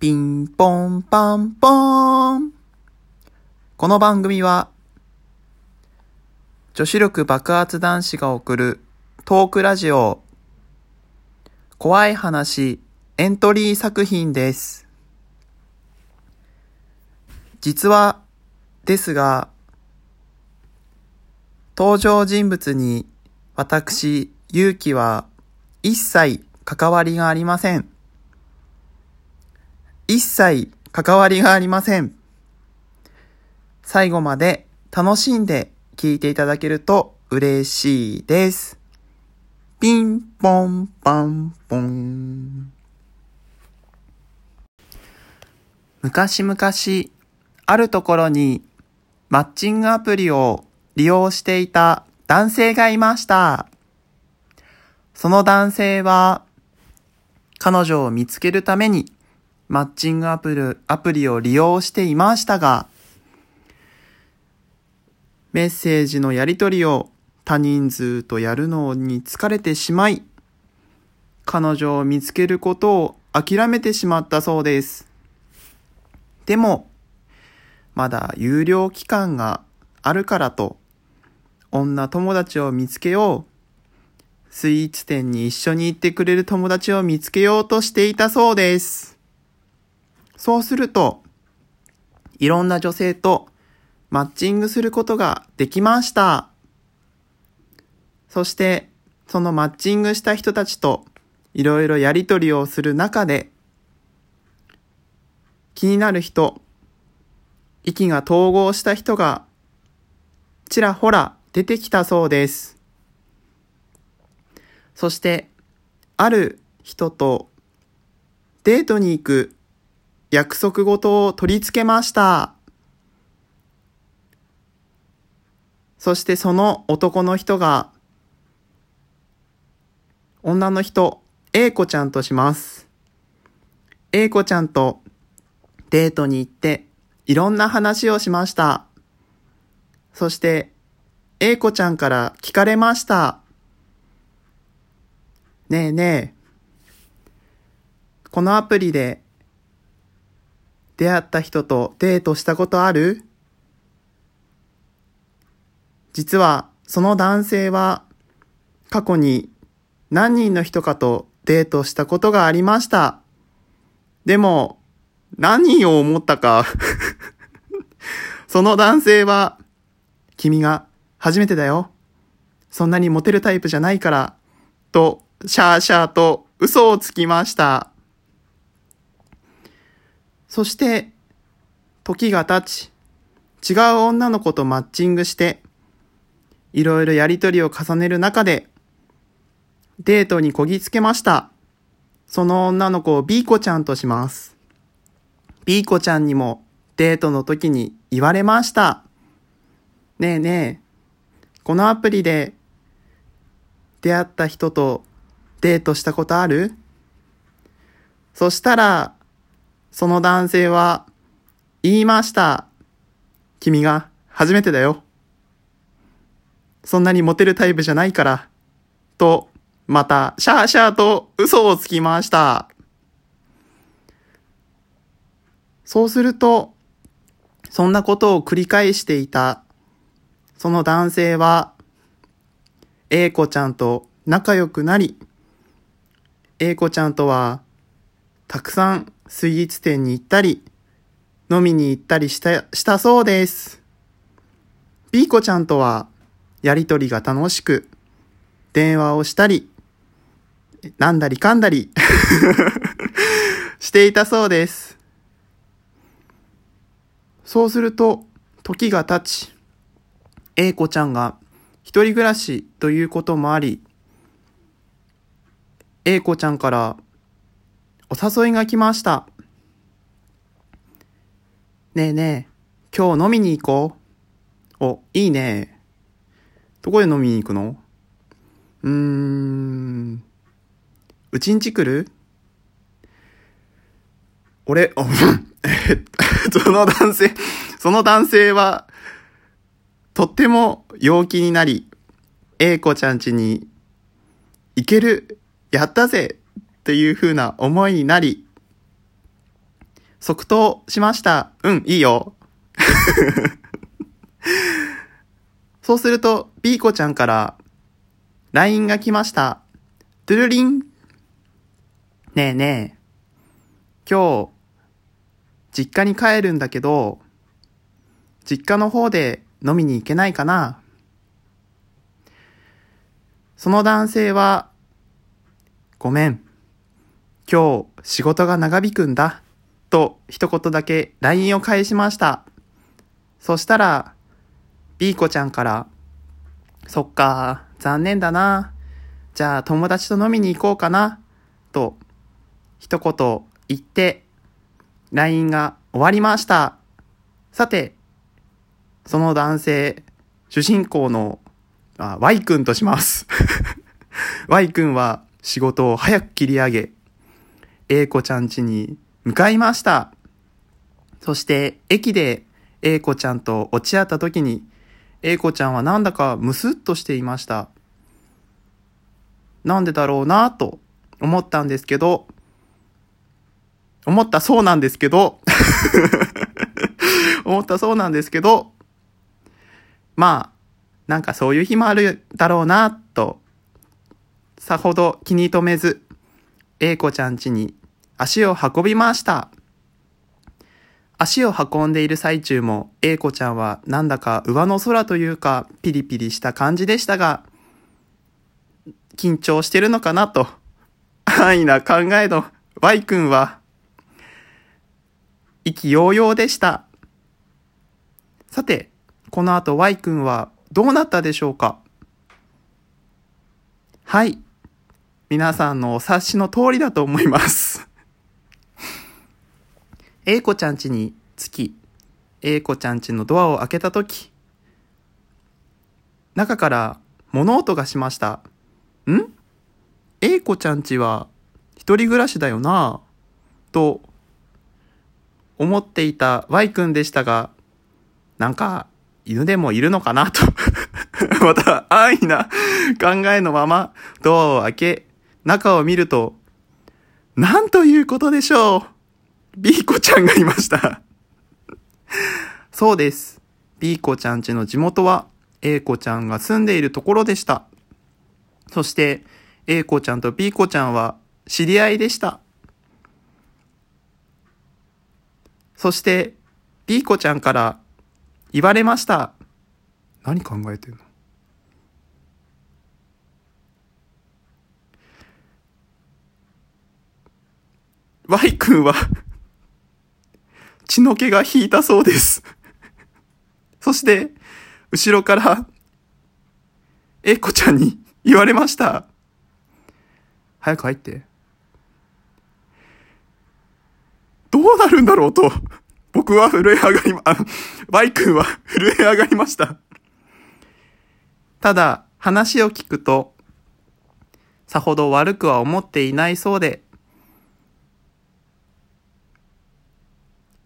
ピンポンパンポーン。この番組は、女子力爆発男子が送るトークラジオ、怖い話エントリー作品です。実は、ですが、登場人物に私、勇気は一切関わりがありません。一切関わりがありません。最後まで楽しんで聞いていただけると嬉しいです。ピンポンパンポン。昔々、あるところにマッチングアプリを利用していた男性がいました。その男性は、彼女を見つけるために、マッチングアプリアプリを利用していましたが、メッセージのやり取りを他人数とやるのに疲れてしまい、彼女を見つけることを諦めてしまったそうです。でも、まだ有料期間があるからと、女友達を見つけようスイーツ店に一緒に行ってくれる友達を見つけようとしていたそうです。そうすると、いろんな女性とマッチングすることができました。そして、そのマッチングした人たちといろいろやりとりをする中で、気になる人、息が統合した人がちらほら出てきたそうです。そして、ある人とデートに行く約束事を取り付けました。そしてその男の人が、女の人、A 子ちゃんとします。A 子ちゃんとデートに行って、いろんな話をしました。そして、A 子ちゃんから聞かれました。ねえねえ、このアプリで出会った人とデートしたことある？実はその男性は過去に何人の人かとデートしたことがありました。でも何人を思ったかその男性は君が初めてだよ。そんなにモテるタイプじゃないから、とシャーシャーと嘘をつきました。そして、時が経ち、違う女の子とマッチングして、いろいろやりとりを重ねる中で、デートにこぎつけました。その女の子を B 子ちゃんとします。B 子ちゃんにもデートの時に言われました。ねえねえ、このアプリで出会った人とデートしたことある？そしたら、その男性は言いました。君が初めてだよ。そんなにモテるタイプじゃないから。と、また、シャーシャーと嘘をつきました。そうすると、そんなことを繰り返していた、その男性は、A 子ちゃんと仲良くなり、A 子ちゃんとは、たくさんスイーツ店に行ったり、飲みに行ったりした、したそうです。B 子ちゃんとは、やりとりが楽しく、電話をしたり、なんだりかんだり していたそうです。そうすると、時が経ち、A 子ちゃんが一人暮らしということもあり、A 子ちゃんからお誘いが来ました。ねえねえ、今日飲みに行こう。お、いいね。どこで飲みに行くの？うーん、うちんち来る？俺、お、その男性、その男性は、とっても陽気になり、A 子ちゃんちに行ける？やったぜっていう風な思いになり、即答しました。うん、いいよ。そうすると、B 子ちゃんから LINE が来ました。トゥルリン。ねえねえ。今日、実家に帰るんだけど、実家の方で飲みに行けないかなその男性は、ごめん。今日仕事が長引くんだ。と一言だけ LINE を返しました。そしたら、B 子ちゃんから、そっか、残念だな。じゃあ友達と飲みに行こうかな。と、一言言って、LINE が終わりました。さて、その男性、主人公の、あ Y 君とします。Y 君は仕事を早く切り上げ、A 子ちゃん家に向かいました。そして、駅で A 子ちゃんと落ち合った時に、A 子ちゃんはなんだかムスッとしていました。なんでだろうなと思ったんですけど、思ったそうなんですけど、思ったそうなんですけど、まあ、なんかそういう日もあるだろうなと、さほど気に留めず、A 子ちゃん家に足を運びました。足を運んでいる最中も A 子ちゃんはなんだか上の空というかピリピリした感じでしたが、緊張してるのかなと、安易な考えの Y 君は、意気揚々でした。さて、この後 Y 君はどうなったでしょうか？はい。皆さんのお察しの通りだと思います。A 子ちゃん家に着き、A 子ちゃん家のドアを開けたとき、中から物音がしました。ん ?A 子ちゃん家は一人暮らしだよなと思っていた Y 君でしたが、なんか犬でもいるのかな？と また安易な考えのままドアを開け、中を見ると、なんということでしょう？!B 子ちゃんがいました。そうです。B 子ちゃん家の地元は A 子ちゃんが住んでいるところでした。そして A 子ちゃんと B 子ちゃんは知り合いでした。そして B 子ちゃんから言われました。何考えてんの？Y 君は血の気が引いたそうです。そして、後ろから、A 子ちゃんに言われました。早く入って。どうなるんだろうと、僕は震え上がりま、あ、Y 君は 震え上がりました。ただ、話を聞くと、さほど悪くは思っていないそうで、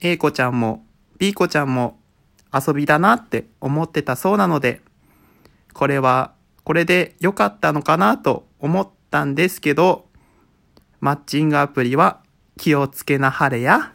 A 子ちゃんも B 子ちゃんも遊びだなって思ってたそうなので、これはこれで良かったのかなと思ったんですけど、マッチングアプリは気をつけなはれや。